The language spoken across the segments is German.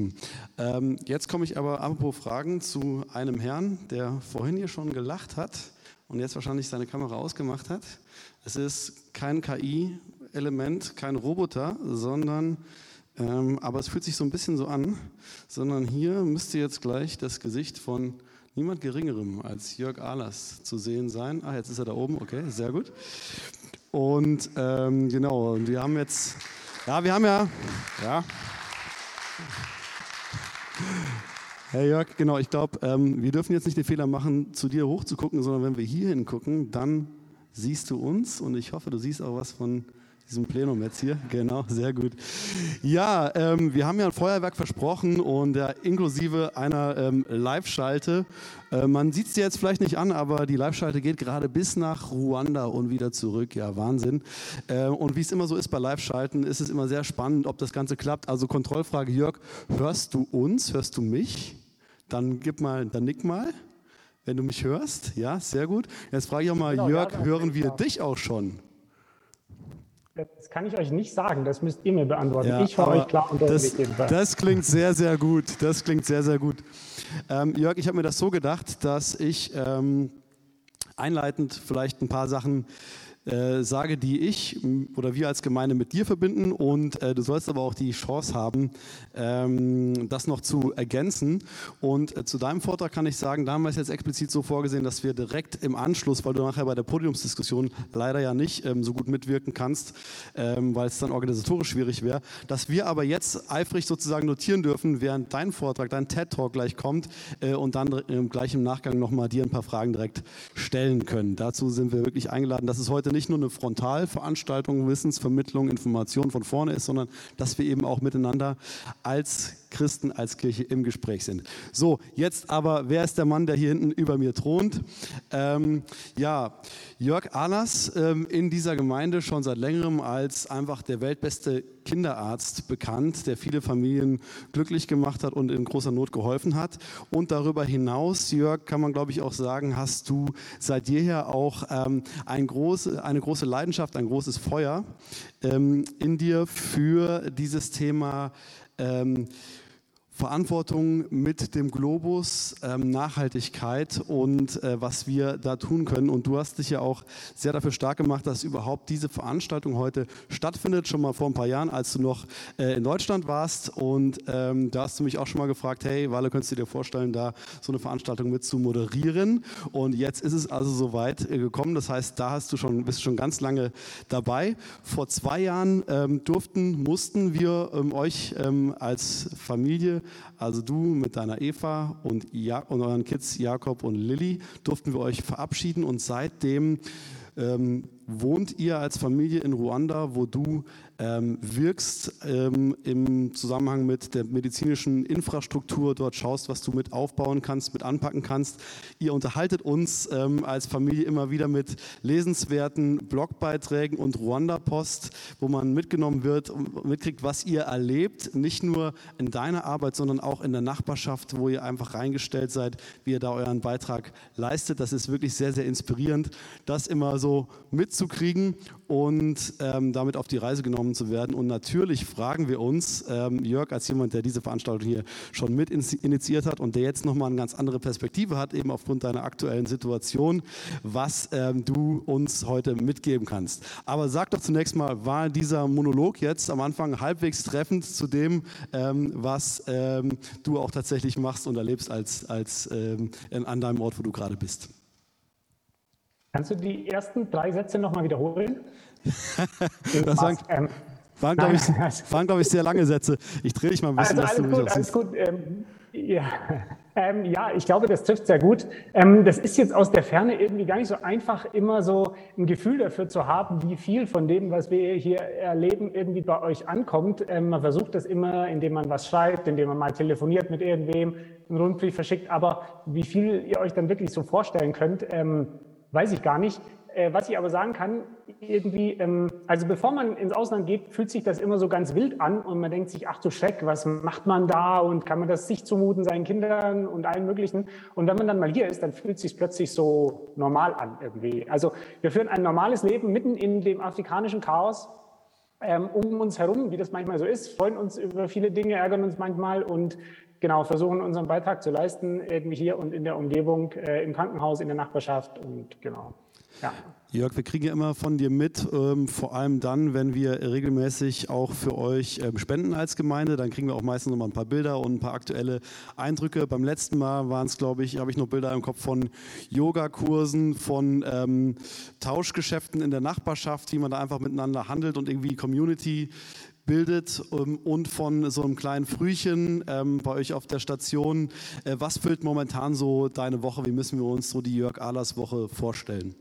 berichten. Ähm, jetzt komme ich aber apropos Fragen zu einem Herrn, der vorhin hier schon gelacht hat und jetzt wahrscheinlich seine Kamera ausgemacht hat. Es ist kein KI-Element, kein Roboter, sondern, ähm, aber es fühlt sich so ein bisschen so an, sondern hier müsste jetzt gleich das Gesicht von niemand Geringerem als Jörg Ahlers zu sehen sein. Ah, jetzt ist er da oben, okay, sehr gut. Und ähm, genau, wir haben jetzt, ja, wir haben ja, ja. Herr Jörg, genau, ich glaube, ähm, wir dürfen jetzt nicht den Fehler machen, zu dir hochzugucken, sondern wenn wir hier hingucken, dann siehst du uns und ich hoffe, du siehst auch was von diesem Plenum jetzt hier. Genau, sehr gut. Ja, ähm, wir haben ja ein Feuerwerk versprochen und äh, inklusive einer ähm, Live-Schalte. Äh, man sieht es dir jetzt vielleicht nicht an, aber die Live-Schalte geht gerade bis nach Ruanda und wieder zurück. Ja, Wahnsinn. Äh, und wie es immer so ist bei Live-Schalten, ist es immer sehr spannend, ob das Ganze klappt. Also Kontrollfrage, Jörg, hörst du uns? Hörst du mich? Dann gib mal, dann nick mal wenn du mich hörst. Ja, sehr gut. Jetzt frage ich auch mal, genau, Jörg, ja, hören wir dich auch schon? Das kann ich euch nicht sagen, das müsst ihr mir beantworten. Ja, ich höre euch klar und das, das klingt sehr, sehr gut. Das klingt sehr, sehr gut. Ähm, Jörg, ich habe mir das so gedacht, dass ich ähm, einleitend vielleicht ein paar Sachen äh, sage, die ich oder wir als Gemeinde mit dir verbinden. Und äh, du sollst aber auch die Chance haben, ähm, das noch zu ergänzen. Und äh, zu deinem Vortrag kann ich sagen, da haben wir es jetzt explizit so vorgesehen, dass wir direkt im Anschluss, weil du nachher bei der Podiumsdiskussion leider ja nicht ähm, so gut mitwirken kannst, ähm, weil es dann organisatorisch schwierig wäre, dass wir aber jetzt eifrig sozusagen notieren dürfen, während dein Vortrag, dein TED-Talk gleich kommt äh, und dann äh, gleich im Nachgang nochmal dir ein paar Fragen direkt stellen können. Dazu sind wir wirklich eingeladen. Das ist heute heute nicht nur eine Frontalveranstaltung, Wissensvermittlung, Information von vorne ist, sondern dass wir eben auch miteinander als Christen, als Kirche im Gespräch sind. So, jetzt aber, wer ist der Mann, der hier hinten über mir thront? Ähm, ja, Jörg Ahlers ähm, in dieser Gemeinde schon seit längerem als einfach der weltbeste Kinderarzt bekannt, der viele Familien glücklich gemacht hat und in großer Not geholfen hat. Und darüber hinaus, Jörg, kann man glaube ich auch sagen, hast du seit jeher auch ähm, ein große, eine große Leidenschaft, ein großes Feuer ähm, in dir für dieses Thema. Ähm, Verantwortung mit dem Globus, ähm, Nachhaltigkeit und äh, was wir da tun können. Und du hast dich ja auch sehr dafür stark gemacht, dass überhaupt diese Veranstaltung heute stattfindet. Schon mal vor ein paar Jahren, als du noch äh, in Deutschland warst. Und ähm, da hast du mich auch schon mal gefragt, hey, Walle, könntest du dir vorstellen, da so eine Veranstaltung mit zu moderieren? Und jetzt ist es also soweit äh, gekommen. Das heißt, da hast du schon, bist schon ganz lange dabei. Vor zwei Jahren ähm, durften, mussten wir ähm, euch ähm, als Familie also du mit deiner Eva und, ja und euren Kids Jakob und Lilly durften wir euch verabschieden und seitdem ähm, wohnt ihr als Familie in Ruanda, wo du ähm, wirkst ähm, im Zusammenhang mit der medizinischen Infrastruktur, dort schaust, was du mit aufbauen kannst, mit anpacken kannst. Ihr unterhaltet uns ähm, als Familie immer wieder mit lesenswerten Blogbeiträgen und Ruanda-Post, wo man mitgenommen wird und mitkriegt, was ihr erlebt, nicht nur in deiner Arbeit, sondern auch in der Nachbarschaft, wo ihr einfach reingestellt seid, wie ihr da euren Beitrag leistet. Das ist wirklich sehr, sehr inspirierend, das immer so mitzukriegen und ähm, damit auf die Reise genommen zu werden. Und natürlich fragen wir uns, ähm, Jörg, als jemand, der diese Veranstaltung hier schon mit initiiert hat und der jetzt nochmal eine ganz andere Perspektive hat, eben aufgrund deiner aktuellen Situation, was ähm, du uns heute mitgeben kannst. Aber sag doch zunächst mal, war dieser Monolog jetzt am Anfang halbwegs treffend zu dem, ähm, was ähm, du auch tatsächlich machst und erlebst als, als ähm, an deinem Ort, wo du gerade bist? Kannst du die ersten drei Sätze nochmal wiederholen? das waren, ähm, waren glaube ich, waren, glaub ich, sehr lange Sätze. Ich drehe dich mal ein bisschen. Also alles gut, alles gut. Ähm, ja. Ähm, ja, ich glaube, das trifft sehr gut. Ähm, das ist jetzt aus der Ferne irgendwie gar nicht so einfach, immer so ein Gefühl dafür zu haben, wie viel von dem, was wir hier erleben, irgendwie bei euch ankommt. Ähm, man versucht das immer, indem man was schreibt, indem man mal telefoniert mit irgendwem, einen Rundbrief verschickt. Aber wie viel ihr euch dann wirklich so vorstellen könnt, ähm, weiß ich gar nicht. Äh, was ich aber sagen kann, irgendwie, ähm, also bevor man ins Ausland geht, fühlt sich das immer so ganz wild an und man denkt sich, ach du Schreck, was macht man da und kann man das sich zumuten, seinen Kindern und allen möglichen. Und wenn man dann mal hier ist, dann fühlt sich plötzlich so normal an irgendwie. Also wir führen ein normales Leben mitten in dem afrikanischen Chaos ähm, um uns herum, wie das manchmal so ist, freuen uns über viele Dinge, ärgern uns manchmal und genau versuchen unseren Beitrag zu leisten, irgendwie hier und in der Umgebung, äh, im Krankenhaus, in der Nachbarschaft und genau. Ja. Jörg, wir kriegen ja immer von dir mit, ähm, vor allem dann, wenn wir regelmäßig auch für euch ähm, spenden als Gemeinde. Dann kriegen wir auch meistens noch mal ein paar Bilder und ein paar aktuelle Eindrücke. Beim letzten Mal waren es, glaube ich, habe ich noch Bilder im Kopf von Yogakursen, von ähm, Tauschgeschäften in der Nachbarschaft, wie man da einfach miteinander handelt und irgendwie Community bildet ähm, und von so einem kleinen Frühchen ähm, bei euch auf der Station. Äh, was füllt momentan so deine Woche? Wie müssen wir uns so die Jörg Ahlers Woche vorstellen?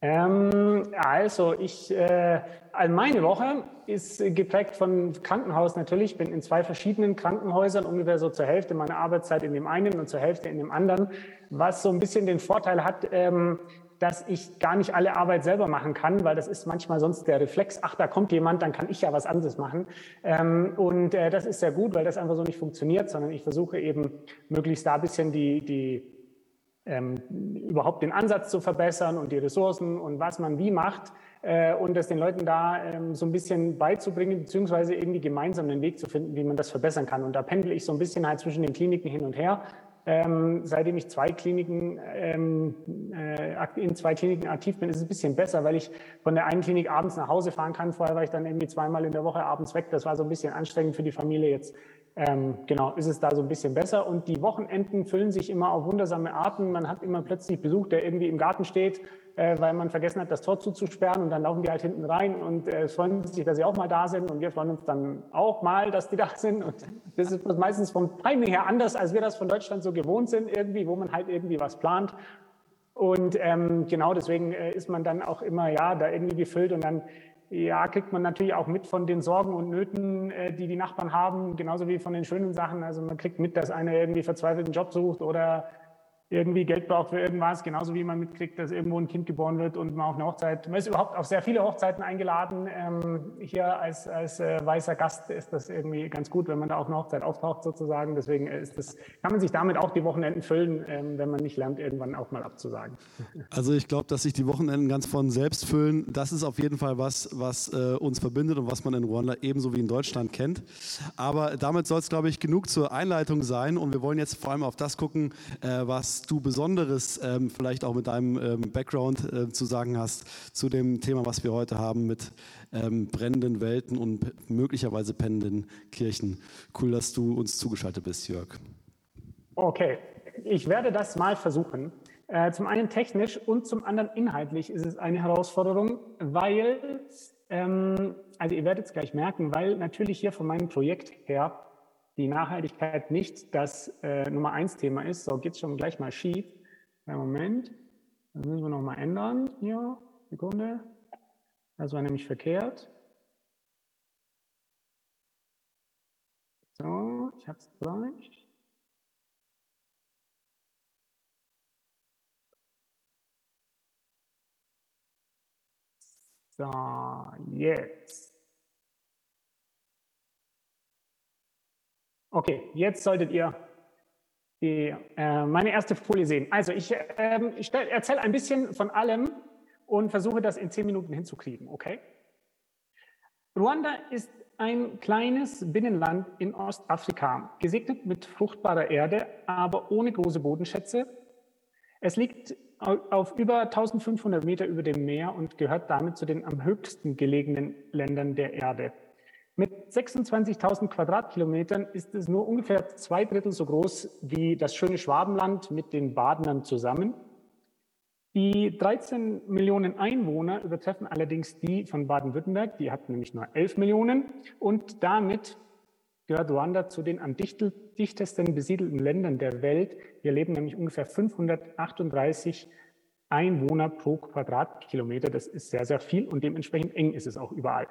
Ähm, also ich, äh, also meine Woche ist geprägt von Krankenhaus natürlich. Ich bin in zwei verschiedenen Krankenhäusern, ungefähr so zur Hälfte meiner Arbeitszeit in dem einen und zur Hälfte in dem anderen, was so ein bisschen den Vorteil hat, ähm, dass ich gar nicht alle Arbeit selber machen kann, weil das ist manchmal sonst der Reflex, ach, da kommt jemand, dann kann ich ja was anderes machen. Ähm, und äh, das ist sehr gut, weil das einfach so nicht funktioniert, sondern ich versuche eben möglichst da ein bisschen die, die ähm, überhaupt den Ansatz zu verbessern und die Ressourcen und was man wie macht äh, und das den Leuten da ähm, so ein bisschen beizubringen, beziehungsweise irgendwie gemeinsam einen Weg zu finden, wie man das verbessern kann. Und da pendle ich so ein bisschen halt zwischen den Kliniken hin und her. Ähm, seitdem ich zwei Kliniken ähm, äh, in zwei Kliniken aktiv bin, ist es ein bisschen besser, weil ich von der einen Klinik abends nach Hause fahren kann. Vorher war ich dann irgendwie zweimal in der Woche abends weg. Das war so ein bisschen anstrengend für die Familie. Jetzt ähm, genau, ist es da so ein bisschen besser. Und die Wochenenden füllen sich immer auf wundersame Arten. Man hat immer plötzlich Besuch, der irgendwie im Garten steht, weil man vergessen hat, das Tor zuzusperren. Und dann laufen die halt hinten rein und äh, freuen sich, dass sie auch mal da sind. Und wir freuen uns dann auch mal, dass die da sind. Und das ist meistens vom Timing her anders, als wir das von Deutschland so gewohnt sind, irgendwie, wo man halt irgendwie was plant. Und ähm, genau deswegen äh, ist man dann auch immer ja da irgendwie gefüllt und dann ja, kriegt man natürlich auch mit von den Sorgen und Nöten, äh, die die Nachbarn haben, genauso wie von den schönen Sachen. Also man kriegt mit, dass einer irgendwie verzweifelt einen Job sucht oder irgendwie Geld braucht für irgendwas, genauso wie man mitkriegt, dass irgendwo ein Kind geboren wird und man auf eine Hochzeit, man ist überhaupt auf sehr viele Hochzeiten eingeladen. Ähm, hier als, als äh, weißer Gast ist das irgendwie ganz gut, wenn man da auf eine Hochzeit auftaucht sozusagen. Deswegen ist das, kann man sich damit auch die Wochenenden füllen, ähm, wenn man nicht lernt, irgendwann auch mal abzusagen. Also ich glaube, dass sich die Wochenenden ganz von selbst füllen, das ist auf jeden Fall was, was äh, uns verbindet und was man in Ruanda ebenso wie in Deutschland kennt. Aber damit soll es, glaube ich, genug zur Einleitung sein und wir wollen jetzt vor allem auf das gucken, äh, was du Besonderes ähm, vielleicht auch mit deinem ähm, Background äh, zu sagen hast zu dem Thema, was wir heute haben mit ähm, brennenden Welten und möglicherweise pennenden Kirchen. Cool, dass du uns zugeschaltet bist, Jörg. Okay, ich werde das mal versuchen. Äh, zum einen technisch und zum anderen inhaltlich ist es eine Herausforderung, weil, ähm, also ihr werdet es gleich merken, weil natürlich hier von meinem Projekt her die Nachhaltigkeit nicht das äh, Nummer eins Thema ist. So geht es schon gleich mal schief. Einen Moment. Das müssen wir nochmal ändern. Hier, Sekunde. Das war nämlich verkehrt. So, ich habe es gleich. So, jetzt. Okay, jetzt solltet ihr die, äh, meine erste Folie sehen. Also ich, ähm, ich erzähle ein bisschen von allem und versuche das in zehn Minuten hinzukriegen, okay? Ruanda ist ein kleines Binnenland in Ostafrika, gesegnet mit fruchtbarer Erde, aber ohne große Bodenschätze. Es liegt auf über 1500 Meter über dem Meer und gehört damit zu den am höchsten gelegenen Ländern der Erde. Mit 26.000 Quadratkilometern ist es nur ungefähr zwei Drittel so groß wie das schöne Schwabenland mit den Badenern zusammen. Die 13 Millionen Einwohner übertreffen allerdings die von Baden-Württemberg, die hat nämlich nur 11 Millionen und damit gehört Ruanda zu den am dichtesten besiedelten Ländern der Welt. Hier leben nämlich ungefähr 538 Einwohner pro Quadratkilometer. Das ist sehr, sehr viel und dementsprechend eng ist es auch überall.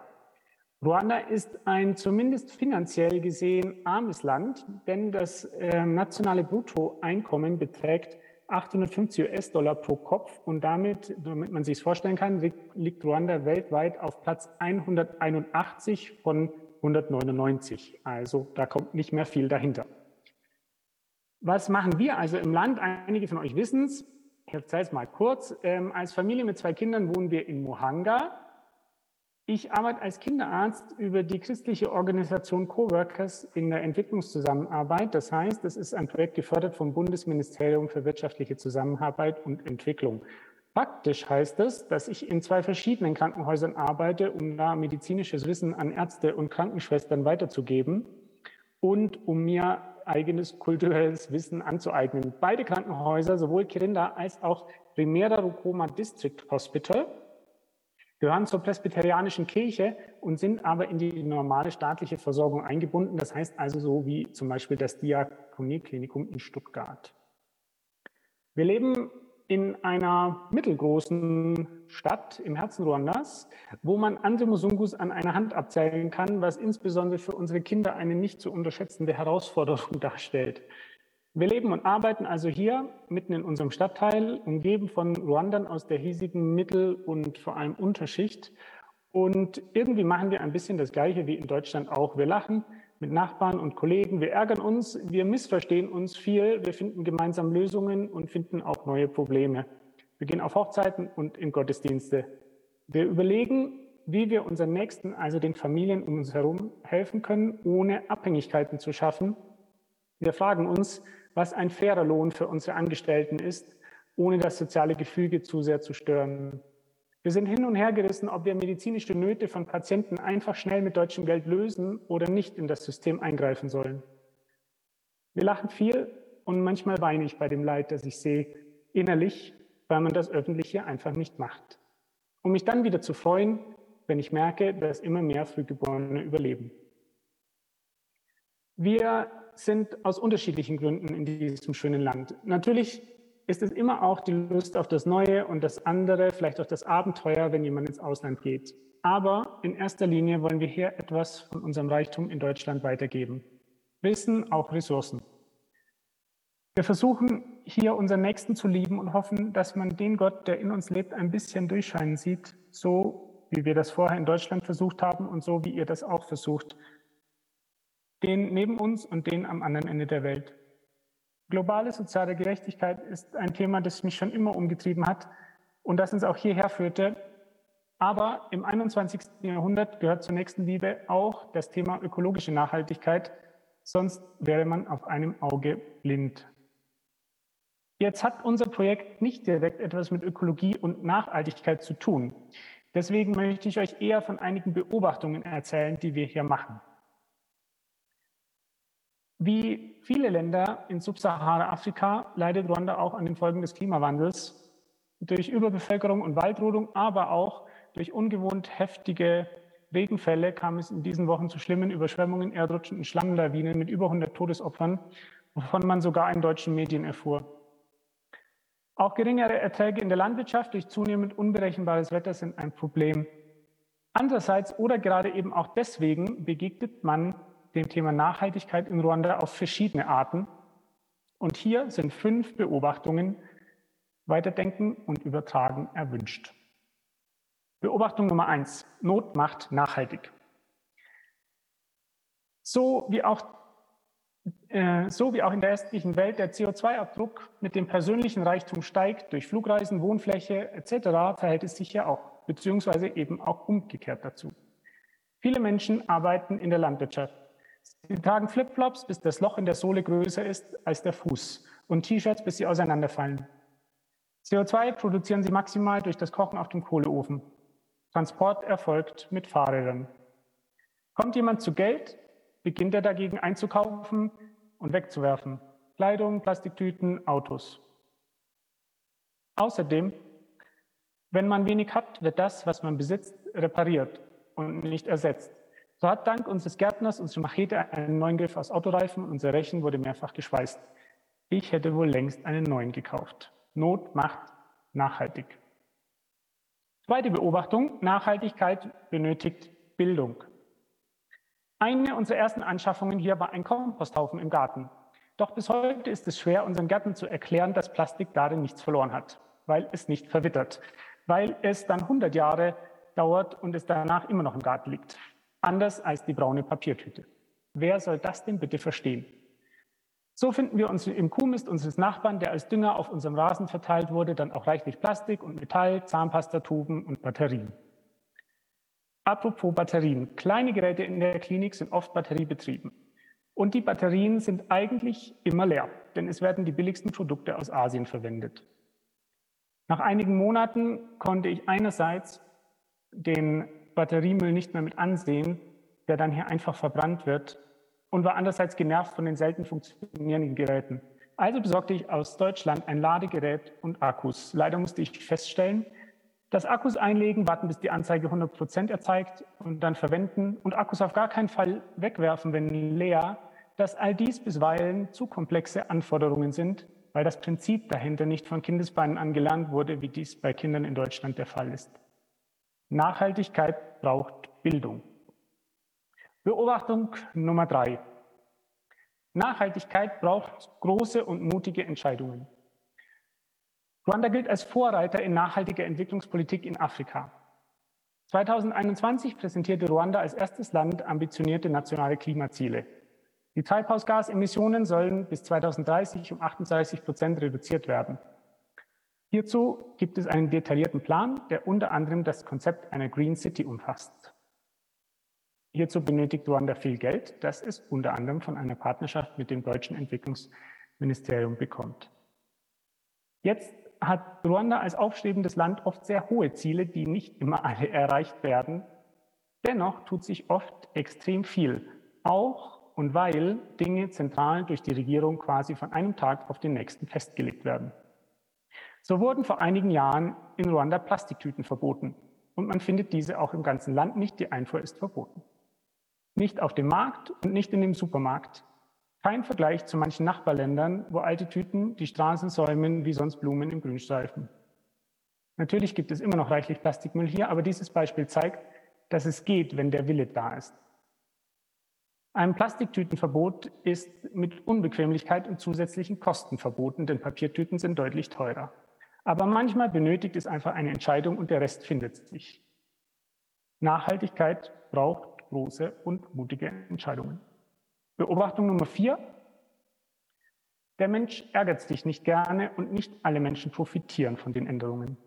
Ruanda ist ein zumindest finanziell gesehen armes Land, denn das äh, nationale Bruttoeinkommen beträgt 850 US-Dollar pro Kopf und damit, damit man sich es vorstellen kann, liegt, liegt Ruanda weltweit auf Platz 181 von 199. Also da kommt nicht mehr viel dahinter. Was machen wir also im Land? Einige von euch wissen es. Ich erzähle es mal kurz. Ähm, als Familie mit zwei Kindern wohnen wir in Mohanga. Ich arbeite als Kinderarzt über die christliche Organisation Coworkers in der Entwicklungszusammenarbeit. Das heißt, es ist ein Projekt gefördert vom Bundesministerium für wirtschaftliche Zusammenarbeit und Entwicklung. Faktisch heißt es, dass ich in zwei verschiedenen Krankenhäusern arbeite, um da medizinisches Wissen an Ärzte und Krankenschwestern weiterzugeben und um mir eigenes kulturelles Wissen anzueignen. Beide Krankenhäuser, sowohl Kirinda als auch Primera Rukoma District Hospital, gehören zur presbyterianischen Kirche und sind aber in die normale staatliche Versorgung eingebunden. Das heißt also so wie zum Beispiel das Diakonieklinikum in Stuttgart. Wir leben in einer mittelgroßen Stadt im Herzen Ruandas, wo man Antemosungus an einer Hand abzählen kann, was insbesondere für unsere Kinder eine nicht zu unterschätzende Herausforderung darstellt. Wir leben und arbeiten also hier mitten in unserem Stadtteil, umgeben von Ruandern aus der hiesigen Mittel- und vor allem Unterschicht. Und irgendwie machen wir ein bisschen das Gleiche wie in Deutschland auch. Wir lachen mit Nachbarn und Kollegen, wir ärgern uns, wir missverstehen uns viel, wir finden gemeinsam Lösungen und finden auch neue Probleme. Wir gehen auf Hochzeiten und in Gottesdienste. Wir überlegen, wie wir unseren Nächsten, also den Familien um uns herum, helfen können, ohne Abhängigkeiten zu schaffen. Wir fragen uns, was ein fairer Lohn für unsere Angestellten ist, ohne das soziale Gefüge zu sehr zu stören. Wir sind hin und her gerissen, ob wir medizinische Nöte von Patienten einfach schnell mit deutschem Geld lösen oder nicht in das System eingreifen sollen. Wir lachen viel und manchmal weine ich bei dem Leid, das ich sehe, innerlich, weil man das öffentlich hier einfach nicht macht. Um mich dann wieder zu freuen, wenn ich merke, dass immer mehr Frühgeborene überleben. Wir sind aus unterschiedlichen Gründen in diesem schönen Land. Natürlich ist es immer auch die Lust auf das Neue und das andere, vielleicht auch das Abenteuer, wenn jemand ins Ausland geht. Aber in erster Linie wollen wir hier etwas von unserem Reichtum in Deutschland weitergeben. Wissen, auch Ressourcen. Wir versuchen hier unseren Nächsten zu lieben und hoffen, dass man den Gott, der in uns lebt, ein bisschen durchscheinen sieht, so wie wir das vorher in Deutschland versucht haben und so wie ihr das auch versucht den neben uns und den am anderen Ende der Welt. Globale soziale Gerechtigkeit ist ein Thema, das mich schon immer umgetrieben hat und das uns auch hierher führte. Aber im 21. Jahrhundert gehört zur nächsten Liebe auch das Thema ökologische Nachhaltigkeit, sonst wäre man auf einem Auge blind. Jetzt hat unser Projekt nicht direkt etwas mit Ökologie und Nachhaltigkeit zu tun. Deswegen möchte ich euch eher von einigen Beobachtungen erzählen, die wir hier machen. Wie viele Länder in Subsahara-Afrika leidet Ruanda auch an den Folgen des Klimawandels durch Überbevölkerung und Waldrodung, aber auch durch ungewohnt heftige Regenfälle kam es in diesen Wochen zu schlimmen Überschwemmungen, Erdrutschen und Schlammlawinen mit über 100 Todesopfern, wovon man sogar in deutschen Medien erfuhr. Auch geringere Erträge in der Landwirtschaft durch zunehmend unberechenbares Wetter sind ein Problem. Andererseits oder gerade eben auch deswegen begegnet man dem Thema Nachhaltigkeit in Ruanda auf verschiedene Arten. Und hier sind fünf Beobachtungen weiterdenken und übertragen erwünscht. Beobachtung Nummer eins. Not macht nachhaltig. So wie auch, äh, so wie auch in der östlichen Welt der CO2-Abdruck mit dem persönlichen Reichtum steigt durch Flugreisen, Wohnfläche etc., verhält es sich ja auch, beziehungsweise eben auch umgekehrt dazu. Viele Menschen arbeiten in der Landwirtschaft. Sie tragen Flipflops, bis das Loch in der Sohle größer ist als der Fuß und T-Shirts, bis sie auseinanderfallen. CO2 produzieren sie maximal durch das Kochen auf dem Kohleofen. Transport erfolgt mit Fahrrädern. Kommt jemand zu Geld, beginnt er dagegen einzukaufen und wegzuwerfen. Kleidung, Plastiktüten, Autos. Außerdem, wenn man wenig hat, wird das, was man besitzt, repariert und nicht ersetzt. So hat dank unseres Gärtners unsere Machete einen neuen Griff aus Autoreifen und unser Rechen wurde mehrfach geschweißt. Ich hätte wohl längst einen neuen gekauft. Not macht nachhaltig. Zweite Beobachtung. Nachhaltigkeit benötigt Bildung. Eine unserer ersten Anschaffungen hier war ein Komposthaufen im Garten. Doch bis heute ist es schwer, unseren Gärten zu erklären, dass Plastik darin nichts verloren hat, weil es nicht verwittert, weil es dann 100 Jahre dauert und es danach immer noch im Garten liegt anders als die braune Papiertüte. Wer soll das denn bitte verstehen? So finden wir uns im Kuhmist unseres Nachbarn, der als Dünger auf unserem Rasen verteilt wurde, dann auch reichlich Plastik und Metall, Zahnpastatuben und Batterien. Apropos Batterien. Kleine Geräte in der Klinik sind oft batteriebetrieben. Und die Batterien sind eigentlich immer leer, denn es werden die billigsten Produkte aus Asien verwendet. Nach einigen Monaten konnte ich einerseits den Batteriemüll nicht mehr mit ansehen, der dann hier einfach verbrannt wird, und war andererseits genervt von den selten funktionierenden Geräten. Also besorgte ich aus Deutschland ein Ladegerät und Akkus. Leider musste ich feststellen, dass Akkus einlegen, warten, bis die Anzeige 100 Prozent erzeigt und dann verwenden und Akkus auf gar keinen Fall wegwerfen, wenn leer, dass all dies bisweilen zu komplexe Anforderungen sind, weil das Prinzip dahinter nicht von Kindesbeinen an gelernt wurde, wie dies bei Kindern in Deutschland der Fall ist. Nachhaltigkeit braucht Bildung. Beobachtung Nummer drei. Nachhaltigkeit braucht große und mutige Entscheidungen. Ruanda gilt als Vorreiter in nachhaltiger Entwicklungspolitik in Afrika. 2021 präsentierte Ruanda als erstes Land ambitionierte nationale Klimaziele. Die Treibhausgasemissionen sollen bis 2030 um 38 Prozent reduziert werden. Hierzu gibt es einen detaillierten Plan, der unter anderem das Konzept einer Green City umfasst. Hierzu benötigt Ruanda viel Geld, das es unter anderem von einer Partnerschaft mit dem deutschen Entwicklungsministerium bekommt. Jetzt hat Ruanda als aufstrebendes Land oft sehr hohe Ziele, die nicht immer alle erreicht werden. Dennoch tut sich oft extrem viel, auch und weil Dinge zentral durch die Regierung quasi von einem Tag auf den nächsten festgelegt werden. So wurden vor einigen Jahren in Ruanda Plastiktüten verboten und man findet diese auch im ganzen Land nicht, die Einfuhr ist verboten. Nicht auf dem Markt und nicht in dem Supermarkt. Kein Vergleich zu manchen Nachbarländern, wo alte Tüten die Straßen säumen wie sonst Blumen im Grünstreifen. Natürlich gibt es immer noch reichlich Plastikmüll hier, aber dieses Beispiel zeigt, dass es geht, wenn der Wille da ist. Ein Plastiktütenverbot ist mit Unbequemlichkeit und zusätzlichen Kosten verboten, denn Papiertüten sind deutlich teurer. Aber manchmal benötigt es einfach eine Entscheidung und der Rest findet sich. Nachhaltigkeit braucht große und mutige Entscheidungen. Beobachtung Nummer vier. Der Mensch ärgert sich nicht gerne und nicht alle Menschen profitieren von den Änderungen.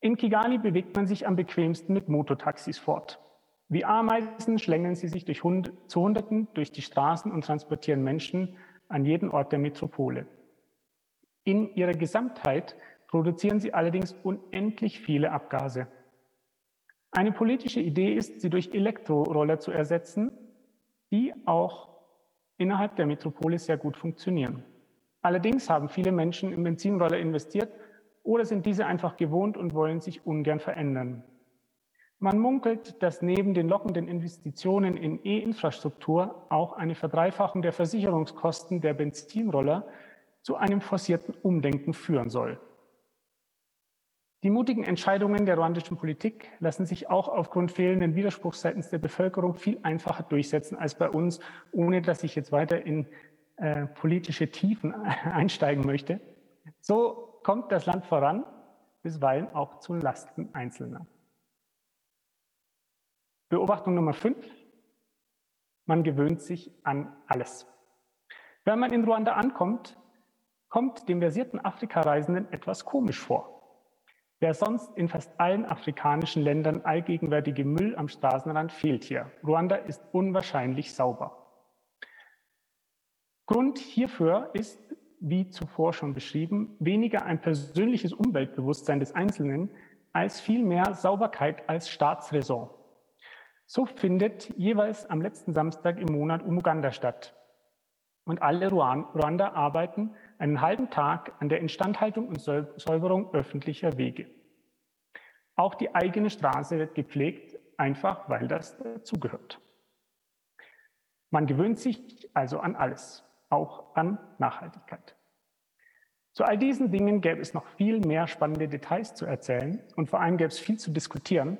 In Kigali bewegt man sich am bequemsten mit Mototaxis fort. Wie Ameisen schlängeln sie sich durch Hund zu Hunderten durch die Straßen und transportieren Menschen an jeden Ort der Metropole. In ihrer Gesamtheit produzieren sie allerdings unendlich viele Abgase. Eine politische Idee ist, sie durch Elektroroller zu ersetzen, die auch innerhalb der Metropole sehr gut funktionieren. Allerdings haben viele Menschen in Benzinroller investiert oder sind diese einfach gewohnt und wollen sich ungern verändern. Man munkelt, dass neben den lockenden Investitionen in E-Infrastruktur auch eine Verdreifachung der Versicherungskosten der Benzinroller zu einem forcierten Umdenken führen soll. Die mutigen Entscheidungen der ruandischen Politik lassen sich auch aufgrund fehlenden Widerspruchs seitens der Bevölkerung viel einfacher durchsetzen als bei uns, ohne dass ich jetzt weiter in äh, politische Tiefen einsteigen möchte. So kommt das Land voran, bisweilen auch zu Lasten Einzelner. Beobachtung Nummer fünf. Man gewöhnt sich an alles. Wenn man in Ruanda ankommt, kommt dem versierten Afrikareisenden etwas komisch vor. Der sonst in fast allen afrikanischen Ländern allgegenwärtige Müll am Straßenrand fehlt hier. Ruanda ist unwahrscheinlich sauber. Grund hierfür ist, wie zuvor schon beschrieben, weniger ein persönliches Umweltbewusstsein des Einzelnen als vielmehr Sauberkeit als Staatsräson. So findet jeweils am letzten Samstag im Monat Umuganda statt. Und alle Ruanda arbeiten einen halben Tag an der Instandhaltung und Säuberung öffentlicher Wege. Auch die eigene Straße wird gepflegt, einfach weil das dazugehört. Man gewöhnt sich also an alles, auch an Nachhaltigkeit. Zu all diesen Dingen gäbe es noch viel mehr spannende Details zu erzählen und vor allem gäbe es viel zu diskutieren.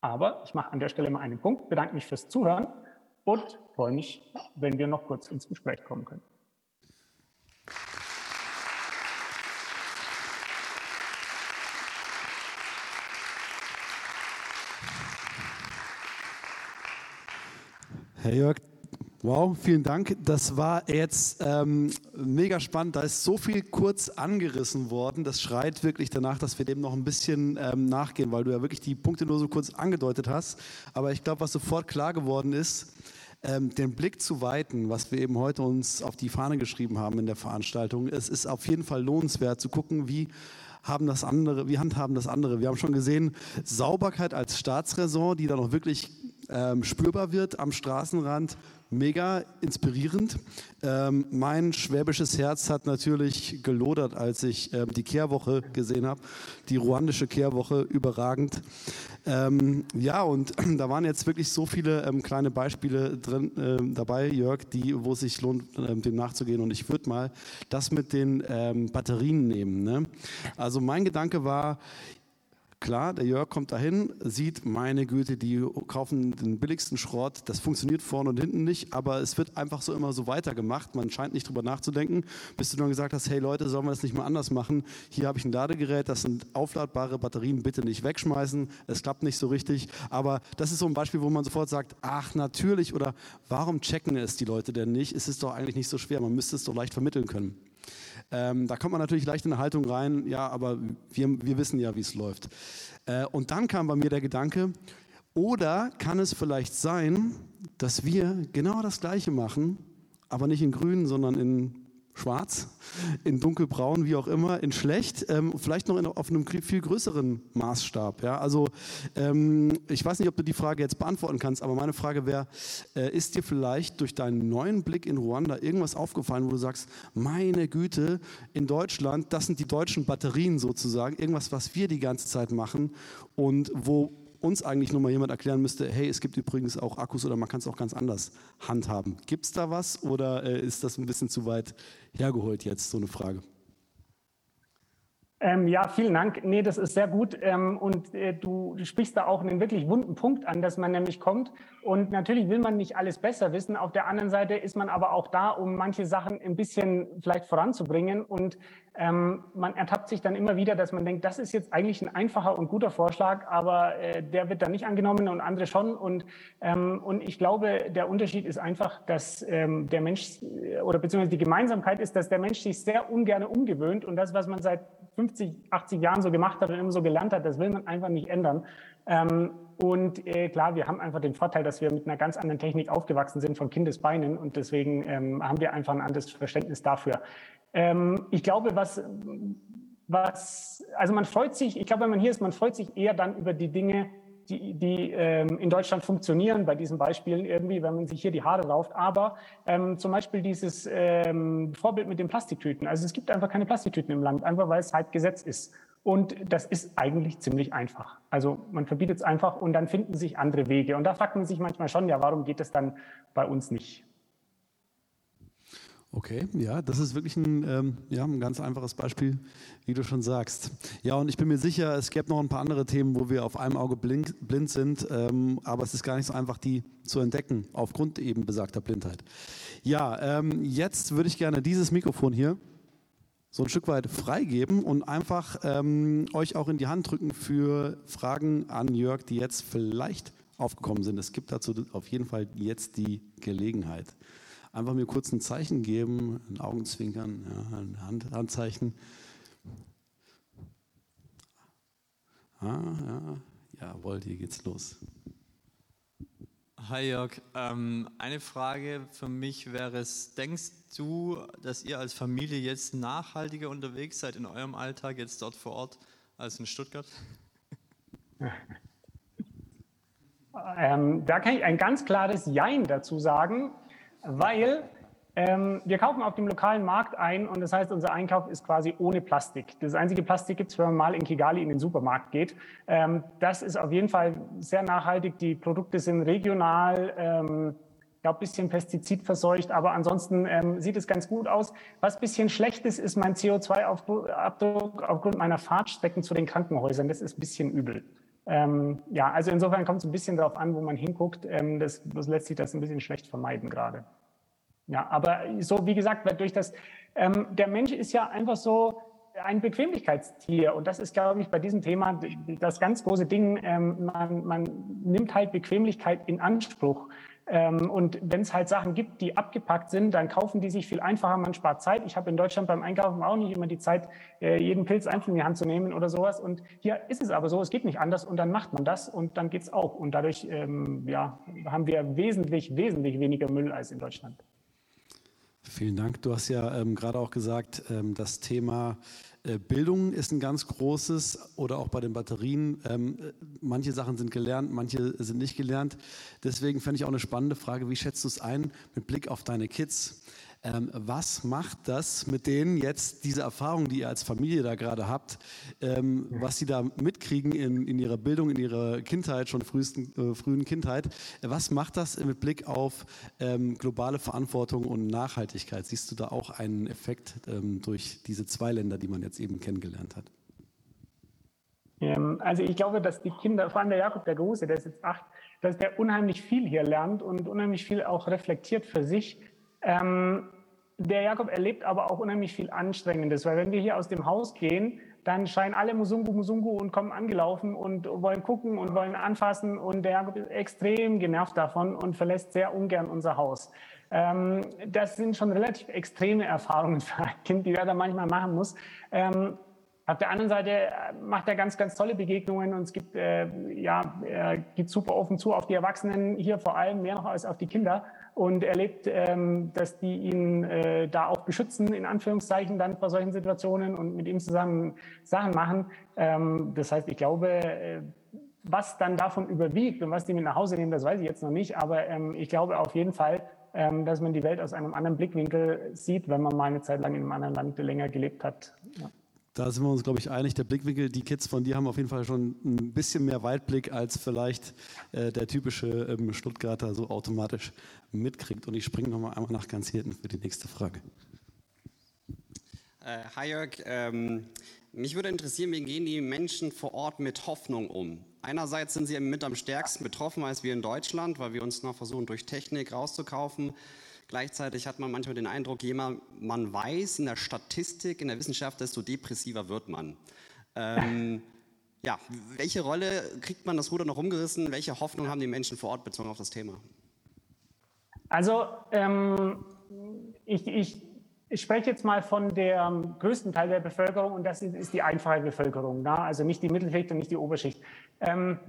Aber ich mache an der Stelle mal einen Punkt, bedanke mich fürs Zuhören und freue mich, wenn wir noch kurz ins Gespräch kommen können. Herr Jörg, Wow, vielen Dank. Das war jetzt ähm, mega spannend. Da ist so viel kurz angerissen worden. Das schreit wirklich danach, dass wir dem noch ein bisschen ähm, nachgehen, weil du ja wirklich die Punkte nur so kurz angedeutet hast. Aber ich glaube, was sofort klar geworden ist, ähm, den Blick zu weiten, was wir eben heute uns auf die Fahne geschrieben haben in der Veranstaltung. Es ist auf jeden Fall lohnenswert zu gucken, wie haben das andere, wie handhaben das andere. Wir haben schon gesehen, Sauberkeit als Staatsräson, die dann auch wirklich ähm, spürbar wird am Straßenrand, mega inspirierend. Ähm, mein schwäbisches Herz hat natürlich gelodert, als ich ähm, die Kehrwoche gesehen habe, die ruandische Kehrwoche, überragend. Ähm, ja, und da waren jetzt wirklich so viele ähm, kleine Beispiele drin äh, dabei, Jörg, die, wo es sich lohnt, ähm, dem nachzugehen. Und ich würde mal das mit den ähm, Batterien nehmen. Ne? Also mein Gedanke war, Klar, der Jörg kommt dahin, sieht, meine Güte, die kaufen den billigsten Schrott. Das funktioniert vorne und hinten nicht, aber es wird einfach so immer so weitergemacht. Man scheint nicht drüber nachzudenken, bis du dann gesagt hast, hey Leute, sollen wir das nicht mal anders machen? Hier habe ich ein Ladegerät, das sind aufladbare Batterien, bitte nicht wegschmeißen. Es klappt nicht so richtig. Aber das ist so ein Beispiel, wo man sofort sagt, ach natürlich oder warum checken es die Leute denn nicht? Es ist doch eigentlich nicht so schwer, man müsste es doch leicht vermitteln können. Ähm, da kommt man natürlich leicht in eine Haltung rein, ja, aber wir, wir wissen ja, wie es läuft. Äh, und dann kam bei mir der Gedanke, oder kann es vielleicht sein, dass wir genau das Gleiche machen, aber nicht in grün, sondern in schwarz, in dunkelbraun, wie auch immer, in schlecht, ähm, vielleicht noch in, auf einem viel größeren Maßstab. Ja? Also ähm, ich weiß nicht, ob du die Frage jetzt beantworten kannst, aber meine Frage wäre, äh, ist dir vielleicht durch deinen neuen Blick in Ruanda irgendwas aufgefallen, wo du sagst, meine Güte, in Deutschland, das sind die deutschen Batterien sozusagen, irgendwas, was wir die ganze Zeit machen und wo uns eigentlich nur mal jemand erklären müsste, hey, es gibt übrigens auch Akkus oder man kann es auch ganz anders handhaben. Gibt es da was oder äh, ist das ein bisschen zu weit hergeholt jetzt, so eine Frage? Ähm, ja, vielen Dank. Nee, das ist sehr gut. Ähm, und äh, du, sprichst da auch einen wirklich wunden Punkt an, dass man nämlich kommt. Und natürlich will man nicht alles besser wissen. Auf der anderen Seite ist man aber auch da, um manche Sachen ein bisschen vielleicht voranzubringen. Und ähm, man ertappt sich dann immer wieder, dass man denkt, das ist jetzt eigentlich ein einfacher und guter Vorschlag, aber äh, der wird dann nicht angenommen und andere schon. Und, ähm, und ich glaube, der Unterschied ist einfach, dass ähm, der Mensch äh, oder beziehungsweise die Gemeinsamkeit ist, dass der Mensch sich sehr ungern umgewöhnt und das, was man seit 50, 80 Jahren so gemacht hat und immer so gelernt hat, das will man einfach nicht ändern. Ähm, und äh, klar, wir haben einfach den Vorteil, dass wir mit einer ganz anderen Technik aufgewachsen sind von Kindesbeinen und deswegen ähm, haben wir einfach ein anderes Verständnis dafür. Ähm, ich glaube, was, was, also man freut sich, ich glaube, wenn man hier ist, man freut sich eher dann über die Dinge, die, die ähm, in Deutschland funktionieren, bei diesen Beispielen irgendwie, wenn man sich hier die Haare rauft. Aber ähm, zum Beispiel dieses ähm, Vorbild mit den Plastiktüten. Also es gibt einfach keine Plastiktüten im Land, einfach weil es halt Gesetz ist. Und das ist eigentlich ziemlich einfach. Also man verbietet es einfach und dann finden sich andere Wege. Und da fragt man sich manchmal schon, ja, warum geht es dann bei uns nicht? Okay, ja, das ist wirklich ein, ähm, ja, ein ganz einfaches Beispiel, wie du schon sagst. Ja, und ich bin mir sicher, es gäbe noch ein paar andere Themen, wo wir auf einem Auge blind, blind sind, ähm, aber es ist gar nicht so einfach, die zu entdecken, aufgrund eben besagter Blindheit. Ja, ähm, jetzt würde ich gerne dieses Mikrofon hier so ein Stück weit freigeben und einfach ähm, euch auch in die Hand drücken für Fragen an Jörg, die jetzt vielleicht aufgekommen sind. Es gibt dazu auf jeden Fall jetzt die Gelegenheit einfach mir kurz ein Zeichen geben, ein Augenzwinkern, ja, ein Hand, Handzeichen. Ah, ja, jawohl, hier geht's los. Hi Jörg, ähm, eine Frage für mich wäre es, denkst du, dass ihr als Familie jetzt nachhaltiger unterwegs seid in eurem Alltag, jetzt dort vor Ort, als in Stuttgart? Ähm, da kann ich ein ganz klares Jein dazu sagen weil ähm, wir kaufen auf dem lokalen Markt ein und das heißt, unser Einkauf ist quasi ohne Plastik. Das einzige Plastik gibt es, wenn man mal in Kigali in den Supermarkt geht. Ähm, das ist auf jeden Fall sehr nachhaltig. Die Produkte sind regional. Ähm, ich glaube, ein bisschen pestizidverseucht, aber ansonsten ähm, sieht es ganz gut aus. Was ein bisschen schlecht ist, ist mein CO2-Abdruck aufgrund meiner Fahrtstrecken zu den Krankenhäusern. Das ist ein bisschen übel. Ähm, ja, also insofern kommt es ein bisschen darauf an, wo man hinguckt. Ähm, das, das lässt sich das ein bisschen schlecht vermeiden gerade. Ja, aber so wie gesagt, durch das, ähm, der Mensch ist ja einfach so ein Bequemlichkeitstier und das ist, glaube ich, bei diesem Thema das ganz große Ding. Ähm, man, man nimmt halt Bequemlichkeit in Anspruch. Ähm, und wenn es halt Sachen gibt, die abgepackt sind, dann kaufen die sich viel einfacher, man spart Zeit. Ich habe in Deutschland beim Einkaufen auch nicht immer die Zeit, äh, jeden Pilz einzeln in die Hand zu nehmen oder sowas. Und hier ist es aber so, es geht nicht anders und dann macht man das und dann geht's auch. Und dadurch ähm, ja, haben wir wesentlich, wesentlich weniger Müll als in Deutschland. Vielen Dank. Du hast ja ähm, gerade auch gesagt, ähm, das Thema Bildung ist ein ganz großes oder auch bei den Batterien. Ähm, manche Sachen sind gelernt, manche sind nicht gelernt. Deswegen fände ich auch eine spannende Frage, wie schätzt du es ein mit Blick auf deine Kids? Ähm, was macht das mit denen jetzt, diese Erfahrung, die ihr als Familie da gerade habt, ähm, was sie da mitkriegen in, in ihrer Bildung, in ihrer Kindheit, schon frühesten, äh, frühen Kindheit? Was macht das mit Blick auf ähm, globale Verantwortung und Nachhaltigkeit? Siehst du da auch einen Effekt ähm, durch diese zwei Länder, die man jetzt eben kennengelernt hat? Ähm, also ich glaube, dass die Kinder, vor allem der Jakob der Große, der ist jetzt acht, dass der unheimlich viel hier lernt und unheimlich viel auch reflektiert für sich ähm, der Jakob erlebt aber auch unheimlich viel Anstrengendes, weil wenn wir hier aus dem Haus gehen, dann schreien alle Musungu, Musungu und kommen angelaufen und wollen gucken und wollen anfassen und der Jakob ist extrem genervt davon und verlässt sehr ungern unser Haus. Ähm, das sind schon relativ extreme Erfahrungen für ein Kind, die er da manchmal machen muss. Ähm, auf der anderen Seite äh, macht er ganz, ganz tolle Begegnungen und es gibt, äh, ja, er geht super offen zu auf die Erwachsenen hier vor allem, mehr noch als auf die Kinder und erlebt, ähm, dass die ihn äh, da auch beschützen, in Anführungszeichen, dann vor solchen Situationen und mit ihm zusammen Sachen machen. Ähm, das heißt, ich glaube, äh, was dann davon überwiegt und was die mit nach Hause nehmen, das weiß ich jetzt noch nicht, aber ähm, ich glaube auf jeden Fall, ähm, dass man die Welt aus einem anderen Blickwinkel sieht, wenn man mal eine Zeit lang in einem anderen Land länger gelebt hat. Ja. Da sind wir uns, glaube ich, einig. Der Blickwinkel, die Kids von dir haben auf jeden Fall schon ein bisschen mehr Weitblick, als vielleicht äh, der typische ähm, Stuttgarter so automatisch mitkriegt. Und ich springe nochmal einmal nach ganz hinten für die nächste Frage. Äh, hi Jörg, ähm, mich würde interessieren, wie gehen die Menschen vor Ort mit Hoffnung um? Einerseits sind sie mit am stärksten betroffen als wir in Deutschland, weil wir uns noch versuchen, durch Technik rauszukaufen. Gleichzeitig hat man manchmal den Eindruck, je mehr man weiß in der Statistik, in der Wissenschaft, desto depressiver wird man. Ähm, ja, welche Rolle kriegt man das Ruder noch umgerissen? Welche Hoffnung haben die Menschen vor Ort bezogen auf das Thema? Also ähm, ich, ich, ich, spreche jetzt mal von dem größten Teil der Bevölkerung und das ist die einfache Bevölkerung, na? also nicht die Mittelschicht und nicht die Oberschicht. Ähm,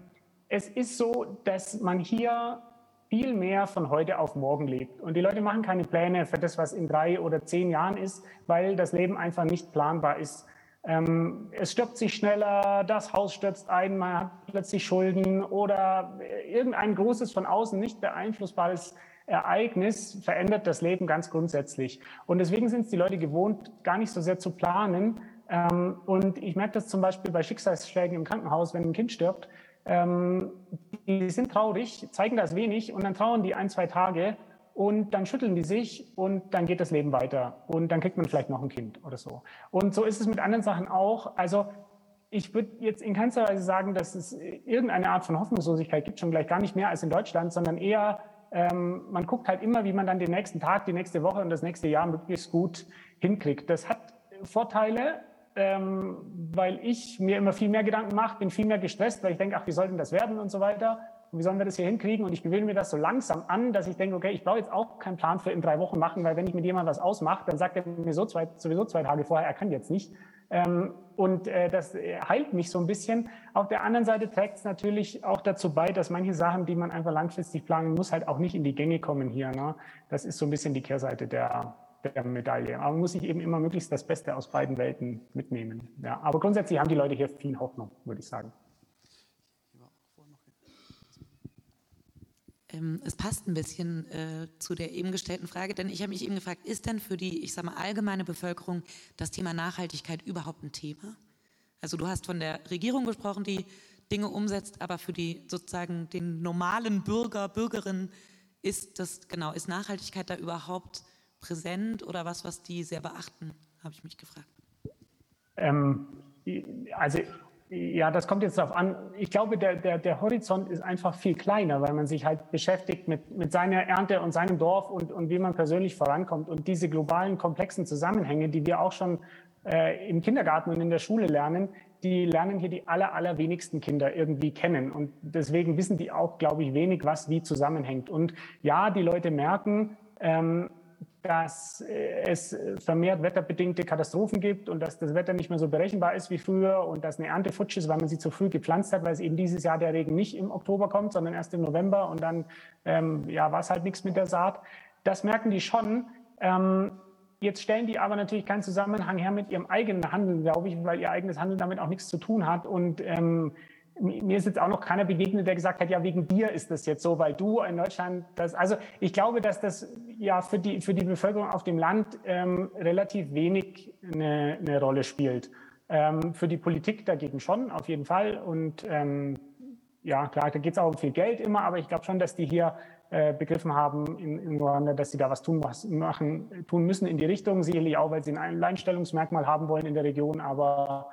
es ist so, dass man hier viel mehr von heute auf morgen lebt. Und die Leute machen keine Pläne für das, was in drei oder zehn Jahren ist, weil das Leben einfach nicht planbar ist. Ähm, es stirbt sich schneller, das Haus stürzt ein, man hat plötzlich Schulden oder irgendein großes von außen nicht beeinflussbares Ereignis verändert das Leben ganz grundsätzlich. Und deswegen sind es die Leute gewohnt, gar nicht so sehr zu planen. Ähm, und ich merke das zum Beispiel bei Schicksalsschlägen im Krankenhaus, wenn ein Kind stirbt ähm, die sind traurig, zeigen das wenig und dann trauern die ein, zwei Tage und dann schütteln die sich und dann geht das Leben weiter und dann kriegt man vielleicht noch ein Kind oder so. Und so ist es mit anderen Sachen auch. Also ich würde jetzt in keinster Weise sagen, dass es irgendeine Art von Hoffnungslosigkeit gibt, schon gleich gar nicht mehr als in Deutschland, sondern eher, ähm, man guckt halt immer, wie man dann den nächsten Tag, die nächste Woche und das nächste Jahr möglichst gut hinkriegt. Das hat Vorteile, ähm, weil ich mir immer viel mehr Gedanken mache, bin viel mehr gestresst, weil ich denke, ach, wie soll denn das werden und so weiter. Und wie sollen wir das hier hinkriegen? Und ich gewöhne mir das so langsam an, dass ich denke, okay, ich brauche jetzt auch keinen Plan für in drei Wochen machen, weil wenn ich mit jemandem was ausmache, dann sagt er mir so zwei, sowieso zwei Tage vorher, er kann jetzt nicht. Ähm, und äh, das heilt mich so ein bisschen. Auf der anderen Seite trägt es natürlich auch dazu bei, dass manche Sachen, die man einfach langfristig planen muss, halt auch nicht in die Gänge kommen hier. Ne? Das ist so ein bisschen die Kehrseite der, der Medaille. Aber man muss sich eben immer möglichst das Beste aus beiden Welten mitnehmen. Ja, aber grundsätzlich haben die Leute hier viel Hoffnung, würde ich sagen. Ähm, es passt ein bisschen äh, zu der eben gestellten Frage, denn ich habe mich eben gefragt, ist denn für die, ich sage mal, allgemeine Bevölkerung das Thema Nachhaltigkeit überhaupt ein Thema? Also du hast von der Regierung gesprochen, die Dinge umsetzt, aber für die sozusagen den normalen Bürger, Bürgerinnen ist das, genau, ist Nachhaltigkeit da überhaupt präsent oder was, was die sehr beachten, habe ich mich gefragt. Ähm, also ja, das kommt jetzt darauf an. Ich glaube, der, der, der Horizont ist einfach viel kleiner, weil man sich halt beschäftigt mit, mit seiner Ernte und seinem Dorf und, und wie man persönlich vorankommt. Und diese globalen, komplexen Zusammenhänge, die wir auch schon äh, im Kindergarten und in der Schule lernen, die lernen hier die aller, allerwenigsten Kinder irgendwie kennen. Und deswegen wissen die auch, glaube ich, wenig, was wie zusammenhängt. Und ja, die Leute merken, ähm, dass äh, es vermehrt wetterbedingte Katastrophen gibt und dass das Wetter nicht mehr so berechenbar ist wie früher und dass eine Ernte futsch ist, weil man sie zu früh gepflanzt hat, weil es eben dieses Jahr der Regen nicht im Oktober kommt, sondern erst im November und dann ähm, ja, war es halt nichts mit der Saat. Das merken die schon. Ähm, jetzt stellen die aber natürlich keinen Zusammenhang her mit ihrem eigenen Handeln, glaube ich, weil ihr eigenes Handeln damit auch nichts zu tun hat und ähm, mir ist jetzt auch noch keiner begegnet, der gesagt hat, ja, wegen dir ist das jetzt so, weil du in Deutschland das, also ich glaube, dass das ja für die, für die Bevölkerung auf dem Land ähm, relativ wenig eine, eine Rolle spielt. Ähm, für die Politik dagegen schon, auf jeden Fall. Und ähm, ja, klar, da geht es auch um viel Geld immer, aber ich glaube schon, dass die hier äh, begriffen haben in, in Ruanda, dass sie da was tun, was machen, tun müssen in die Richtung. Sicherlich auch, weil sie ein Alleinstellungsmerkmal haben wollen in der Region. Aber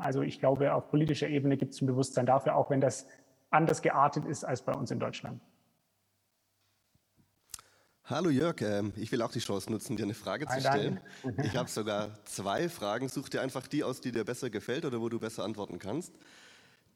also ich glaube, auf politischer Ebene gibt es ein Bewusstsein dafür, auch wenn das anders geartet ist als bei uns in Deutschland. Hallo Jörg, ähm, ich will auch die Chance nutzen, dir eine Frage zu stellen. Ich habe sogar zwei Fragen. Such dir einfach die aus, die dir besser gefällt oder wo du besser antworten kannst.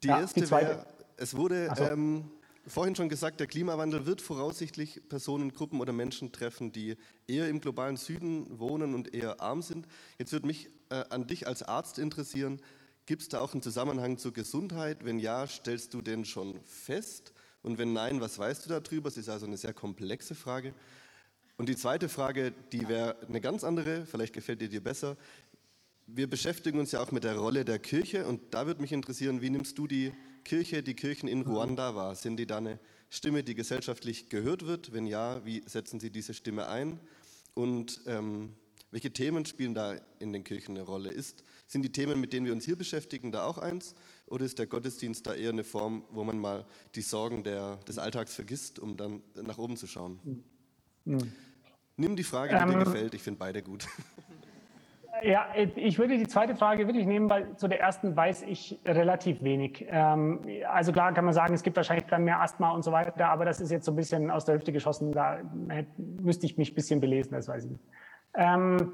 Die ja, erste wäre, es wurde so. ähm, vorhin schon gesagt, der Klimawandel wird voraussichtlich Personengruppen oder Menschen treffen, die eher im globalen Süden wohnen und eher arm sind. Jetzt würde mich äh, an dich als Arzt interessieren, gibt es da auch einen Zusammenhang zur Gesundheit? Wenn ja, stellst du den schon fest? Und wenn nein, was weißt du darüber? Es ist also eine sehr komplexe Frage. Und die zweite Frage, die wäre eine ganz andere, vielleicht gefällt dir die besser. Wir beschäftigen uns ja auch mit der Rolle der Kirche und da würde mich interessieren, wie nimmst du die Kirche, die Kirchen in Ruanda wahr? Sind die da eine Stimme, die gesellschaftlich gehört wird? Wenn ja, wie setzen sie diese Stimme ein? Und ähm, welche Themen spielen da in den Kirchen eine Rolle? Ist, sind die Themen, mit denen wir uns hier beschäftigen, da auch eins? Oder ist der Gottesdienst da eher eine Form, wo man mal die Sorgen der, des Alltags vergisst, um dann nach oben zu schauen? Mhm. Nimm die Frage, die ähm, dir gefällt. Ich finde beide gut. Ja, ich würde die zweite Frage wirklich nehmen, weil zu der ersten weiß ich relativ wenig. Ähm, also klar kann man sagen, es gibt wahrscheinlich dann mehr Asthma und so weiter, aber das ist jetzt so ein bisschen aus der Hüfte geschossen. Da müsste ich mich ein bisschen belesen, das weiß ich nicht. Ähm,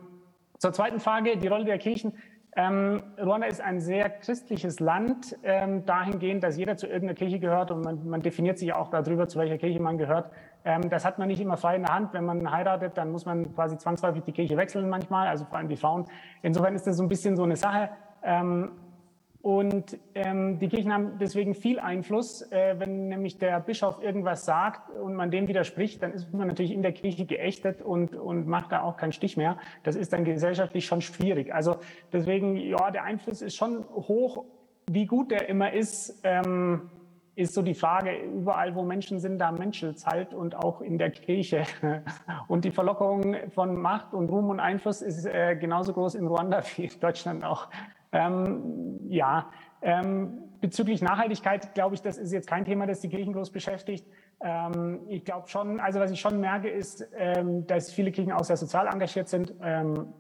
zur zweiten Frage, die Rolle der Kirchen. Ähm, Ruanda ist ein sehr christliches Land, dahingehend, dass jeder zu irgendeiner Kirche gehört und man, man definiert sich auch darüber, zu welcher Kirche man gehört. Ähm, das hat man nicht immer frei in der Hand. Wenn man heiratet, dann muss man quasi zwangsläufig die Kirche wechseln manchmal, also vor allem die Frauen. Insofern ist das so ein bisschen so eine Sache. Ähm, und ähm, die Kirchen haben deswegen viel Einfluss. Äh, wenn nämlich der Bischof irgendwas sagt und man dem widerspricht, dann ist man natürlich in der Kirche geächtet und, und macht da auch keinen Stich mehr. Das ist dann gesellschaftlich schon schwierig. Also deswegen, ja, der Einfluss ist schon hoch. Wie gut der immer ist, ähm, ist so die Frage, überall wo Menschen sind, da menschelt's halt und auch in der Kirche. Und die Verlockerung von Macht und Ruhm und Einfluss ist äh, genauso groß in Ruanda wie in Deutschland auch. Ähm, ja, ähm, bezüglich Nachhaltigkeit glaube ich, das ist jetzt kein Thema, das die Kirchen groß beschäftigt. Ähm, ich glaube schon, also was ich schon merke, ist, ähm, dass viele Kirchen auch sehr sozial engagiert sind ähm,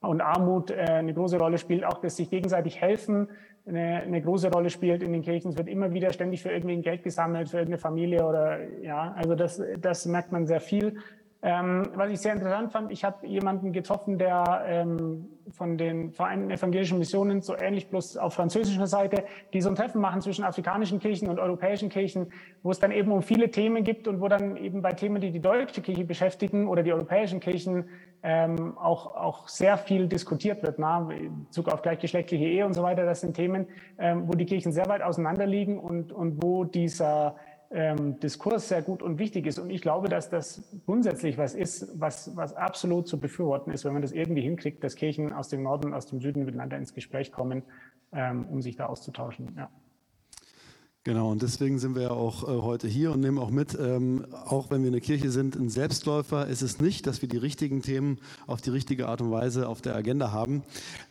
und Armut äh, eine große Rolle spielt, auch dass sich gegenseitig helfen eine, eine große Rolle spielt in den Kirchen. Es wird immer wieder ständig für irgendwie Geld gesammelt, für irgendeine Familie oder ja, also das, das merkt man sehr viel. Ähm, was ich sehr interessant fand, ich habe jemanden getroffen, der ähm, von den Vereinten Evangelischen Missionen so ähnlich bloß auf französischer Seite, die so ein Treffen machen zwischen afrikanischen Kirchen und europäischen Kirchen, wo es dann eben um viele Themen gibt und wo dann eben bei Themen, die die deutsche Kirche beschäftigen oder die europäischen Kirchen, ähm, auch, auch sehr viel diskutiert wird, na, in Bezug auf gleichgeschlechtliche Ehe und so weiter. Das sind Themen, ähm, wo die Kirchen sehr weit auseinander liegen und, und wo dieser ähm, Diskurs sehr gut und wichtig ist. Und ich glaube, dass das grundsätzlich was ist, was, was absolut zu befürworten ist, wenn man das irgendwie hinkriegt, dass Kirchen aus dem Norden und aus dem Süden miteinander ins Gespräch kommen, ähm, um sich da auszutauschen. Ja. Genau, und deswegen sind wir ja auch äh, heute hier und nehmen auch mit, ähm, auch wenn wir eine Kirche sind, ein Selbstläufer ist es nicht, dass wir die richtigen Themen auf die richtige Art und Weise auf der Agenda haben.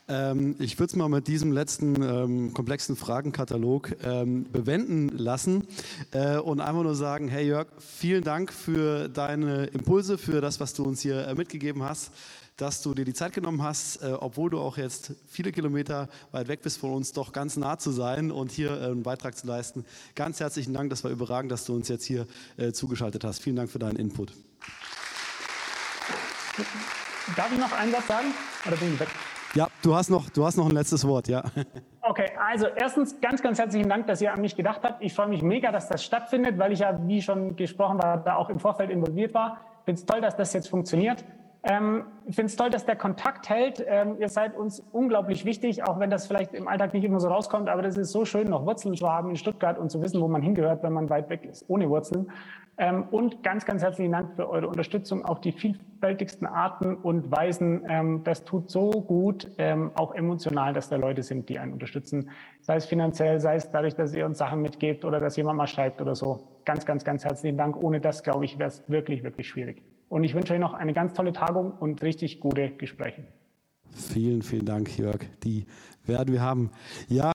Ähm, ich würde es mal mit diesem letzten ähm, komplexen Fragenkatalog ähm, bewenden lassen äh, und einfach nur sagen, hey Jörg, vielen Dank für deine Impulse, für das, was du uns hier äh, mitgegeben hast dass du dir die Zeit genommen hast, äh, obwohl du auch jetzt viele Kilometer weit weg bist von uns, doch ganz nah zu sein und hier äh, einen Beitrag zu leisten. Ganz herzlichen Dank, das war überragend, dass du uns jetzt hier äh, zugeschaltet hast. Vielen Dank für deinen Input. Darf ich noch einen Satz sagen? Oder bin ich weg? Ja, du hast noch, du hast noch ein letztes Wort, ja. Okay, also erstens ganz, ganz herzlichen Dank, dass ihr an mich gedacht habt. Ich freue mich mega, dass das stattfindet, weil ich ja, wie schon gesprochen war, da auch im Vorfeld involviert war. Ich finde es toll, dass das jetzt funktioniert. Ähm, ich finde es toll, dass der Kontakt hält. Ähm, ihr seid uns unglaublich wichtig, auch wenn das vielleicht im Alltag nicht immer so rauskommt. Aber das ist so schön, noch Wurzeln zu haben in Stuttgart und zu wissen, wo man hingehört, wenn man weit weg ist, ohne Wurzeln. Ähm, und ganz, ganz herzlichen Dank für eure Unterstützung auf die vielfältigsten Arten und Weisen. Ähm, das tut so gut, ähm, auch emotional, dass da Leute sind, die einen unterstützen. Sei es finanziell, sei es dadurch, dass ihr uns Sachen mitgebt oder dass jemand mal schreibt oder so. Ganz, ganz, ganz herzlichen Dank. Ohne das, glaube ich, wäre es wirklich, wirklich schwierig. Und ich wünsche euch noch eine ganz tolle Tagung und richtig gute Gespräche. Vielen, vielen Dank, Jörg. Die werden wir haben. Ja.